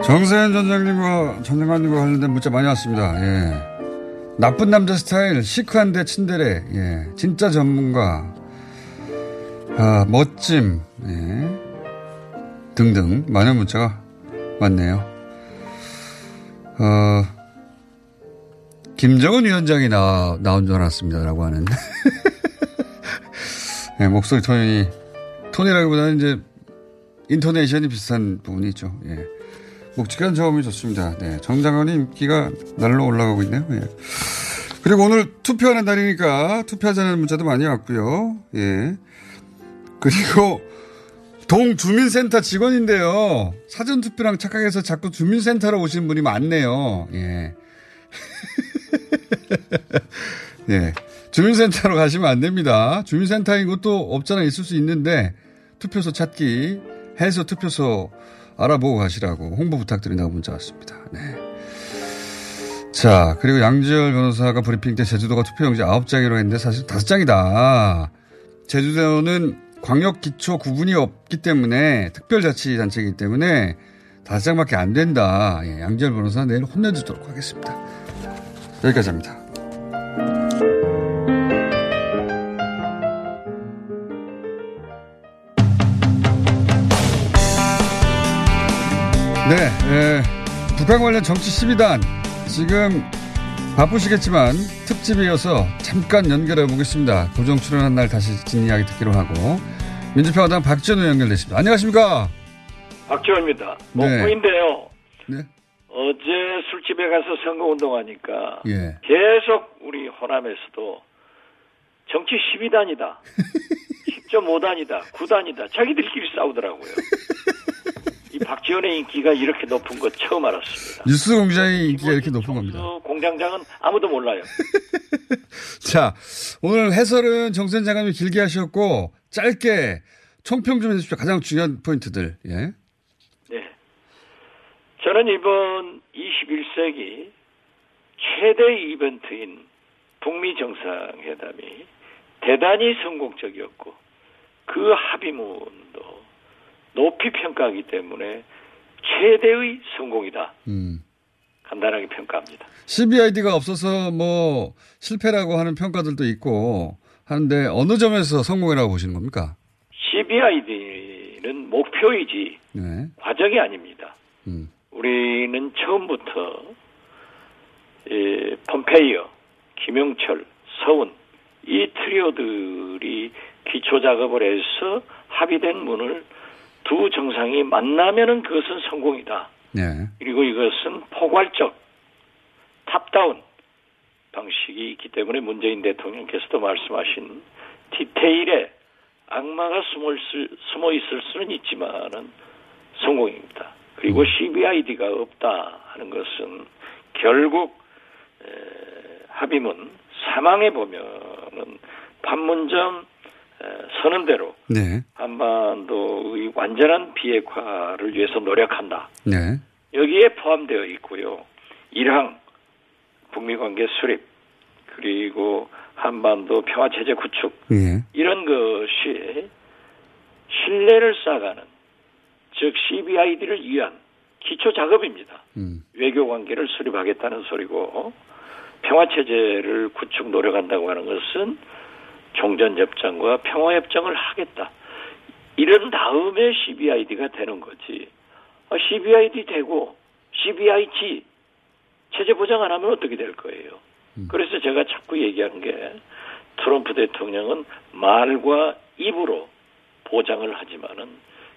정세현 전장님과 전장관님과 관련된 문자 많이 왔습니다. 예. 나쁜 남자 스타일, 시크한데 친데레, 예. 진짜 전문가, 아, 멋짐, 예. 등등 많은 문자가 왔네요. 어, 김정은 위원장이 나, 나온 줄 알았습니다라고 하는. 예, 목소리 톤이, 톤이라기보다는 이제 인토네이션이 비슷한 부분이 있죠. 예. 묵직한 저음이 좋습니다. 네. 정장원님 인기가 날로 올라가고 있네요. 예. 그리고 오늘 투표하는 날이니까 투표하자는 문자도 많이 왔고요. 예. 그리고 동주민센터 직원인데요. 사전투표랑 착각해서 자꾸 주민센터로 오시는 분이 많네요. 예. 예. 주민센터로 가시면 안 됩니다. 주민센터인 것도 없잖아 있을 수 있는데 투표소 찾기 해서 투표소 알아보고 가시라고 홍보 부탁드린다고 문자 왔습니다. 네. 자, 그리고 양지열 변호사가 브리핑 때 제주도가 투표용지 9장이라고 했는데 사실 5장이다. 제주도는 광역 기초 구분이 없기 때문에 특별자치단체이기 때문에 5장밖에 안 된다. 예, 양지열 변호사 내일 혼내주도록 하겠습니다. 여기까지 합니다. 네, 예, 북한 관련 정치 12단 지금 바쁘시겠지만 특집이어서 잠깐 연결해 보겠습니다. 고정 출연한 날 다시 진 이야기 듣기로 하고 민주평화당 박지원 연결됐습니다. 안녕하십니까? 박지원입니다. 네. 목포인데요. 네. 어제 술집에 가서 선거운동하니까 예. 계속 우리 호남에서도 정치 12단이다. 10.5단이다. 9단이다. 자기들끼리 싸우더라고요. 이 박지원의 인기가 이렇게 높은 거 처음 알았습니다. 뉴스 공장의 인기가 이렇게 높은 겁니다. 그 공장장은 아무도 몰라요. 자, 오늘 해설은 정선 장관님이 길게 하셨고 짧게 총평 좀 해주십시오. 가장 중요한 포인트들. 예. 네. 저는 이번 21세기 최대 이벤트인 북미 정상회담이 대단히 성공적이었고 그 합의문도 높이 평가하기 때문에 최대의 성공이다. 음. 간단하게 평가합니다. CBID가 없어서 뭐 실패라고 하는 평가들도 있고 하는데 어느 점에서 성공이라고 보시는 겁니까? CBID는 목표이지 네. 과정이 아닙니다. 음. 우리는 처음부터 이 폼페이어, 김영철, 서훈 이 트리오들이 기초 작업을 해서 합의된 문을 두 정상이 만나면은 그것은 성공이다. 네. 그리고 이것은 포괄적 탑다운 방식이 있기 때문에 문재인 대통령께서도 말씀하신 디테일에 악마가 숨을 수, 숨어 있을 수는 있지만은 성공입니다. 그리고 CBID가 없다 하는 것은 결국 에, 합의문 사망에 보면은 판문점 에, 서는 대로 네. 한반도의 완전한 비핵화를 위해서 노력한다. 네. 여기에 포함되어 있고요. 일항 북미 관계 수립 그리고 한반도 평화 체제 구축 예. 이런 것이 신뢰를 쌓아가는 즉 CBID를 위한 기초 작업입니다. 음. 외교 관계를 수립하겠다는 소리고 평화 체제를 구축 노력한다고 하는 것은 종전 협정과 평화 협정을 하겠다. 이런 다음에 CBID가 되는 거지. 아, CBID 되고 CBIG 체제 보장 안 하면 어떻게 될 거예요? 그래서 제가 자꾸 얘기하는 게 트럼프 대통령은 말과 입으로 보장을 하지만은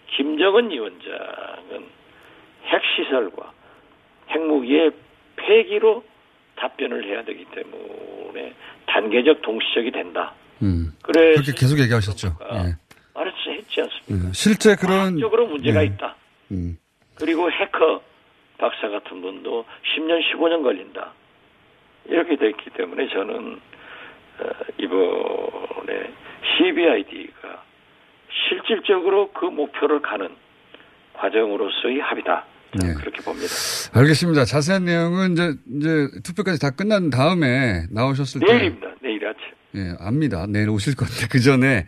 김정은 위원장은 핵시설과 핵무기의 폐기로 답변을 해야 되기 때문에 단계적 동시적이 된다. 음. 그래서 그렇게 계속 얘기하셨죠. 예. 말해서 했지 않습니까? 예. 실제 그런 적으로 문제가 예. 있다. 음. 그리고 해커 박사 같은 분도 10년, 15년 걸린다. 이렇게 됐기 때문에 저는 어, 이번에 CBID가 실질적으로 그 목표를 가는 과정으로서의 합의다. 저는 그렇게 봅니다. 알겠습니다. 자세한 내용은 이제 이제 투표까지 다 끝난 다음에 나오셨을 때 내일입니다. 내일. 예, 압니다. 내일 오실 건데 그 전에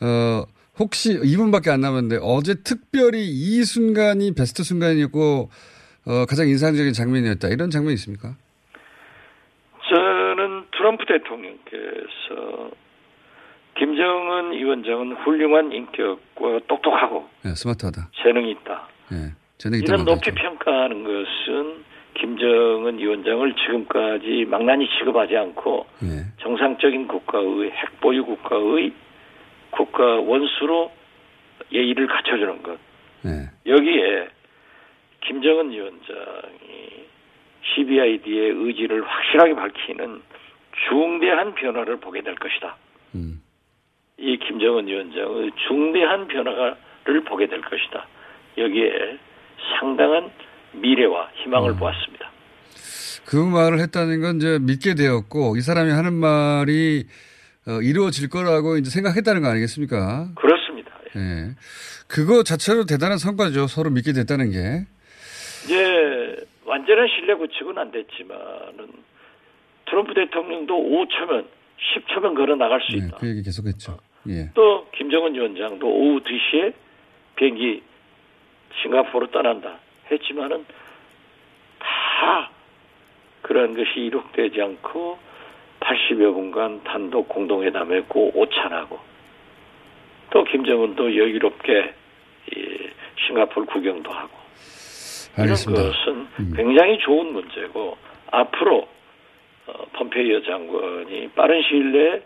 어 혹시 2분밖에 안 남았는데 어제 특별히 이 순간이 베스트 순간이었고 어 가장 인상적인 장면이었다. 이런 장면이 있습니까? 저는 트럼프 대통령께서 김정은 위원장은 훌륭한 인격과 똑똑하고 예, 스마트하다. 재능이 있다. 예. 재능이 이런 높이 평가하는 것은 김정은 위원장을 지금까지 망나니 취급하지 않고 예. 정상적인 국가의 핵보유 국가의 국가 원수로 예의를 갖춰주는 것 네. 여기에 김정은 위원장이 CBID의 의지를 확실하게 밝히는 중대한 변화를 보게 될 것이다. 음. 이 김정은 위원장의 중대한 변화를 보게 될 것이다. 여기에 상당한 미래와 희망을 보았습니다. 그 말을 했다는 건 이제 믿게 되었고 이 사람이 하는 말이 어, 이루어질 거라고 이제 생각했다는 거 아니겠습니까? 그렇습니다. 예. 그거 자체로 대단한 성과죠. 서로 믿게 됐다는 게. 이제 완전한 신뢰 구축은 안 됐지만은 트럼프 대통령도 5초면 10초면 걸어 나갈 수 예, 있다. 그 얘기 계속했죠. 예. 또 김정은 위원장도 오후 2시에 비행기 싱가포르로 떠난다 했지만은 다 그런 것이 이룩되지 않고 80여 분간 단독 공동회담했고 오찬하고 또 김정은도 여유롭게 이 싱가포르 구경도 하고 알겠습니다. 이런 것은 굉장히 좋은 문제고 앞으로 어, 펌페이어 장관이 빠른 시일 내에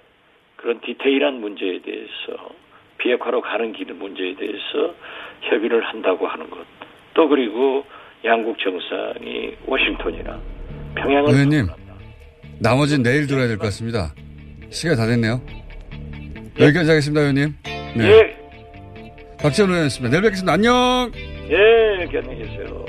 그런 디테일한 문제에 대해서 비핵화로 가는 길 문제에 대해서 협의를 한다고 하는 것. 또 그리고 양국 정상이 워싱턴이나 평양을 의원님, 나머지는 내일 들어야 될 것 같습니다. 시간이 다 됐네요. 여기까지 하겠습니다, 의원님. 네. 예, 박지원 의원이었습니다. 내일 뵙겠습니다. 안녕! 예, 안녕히 계세요.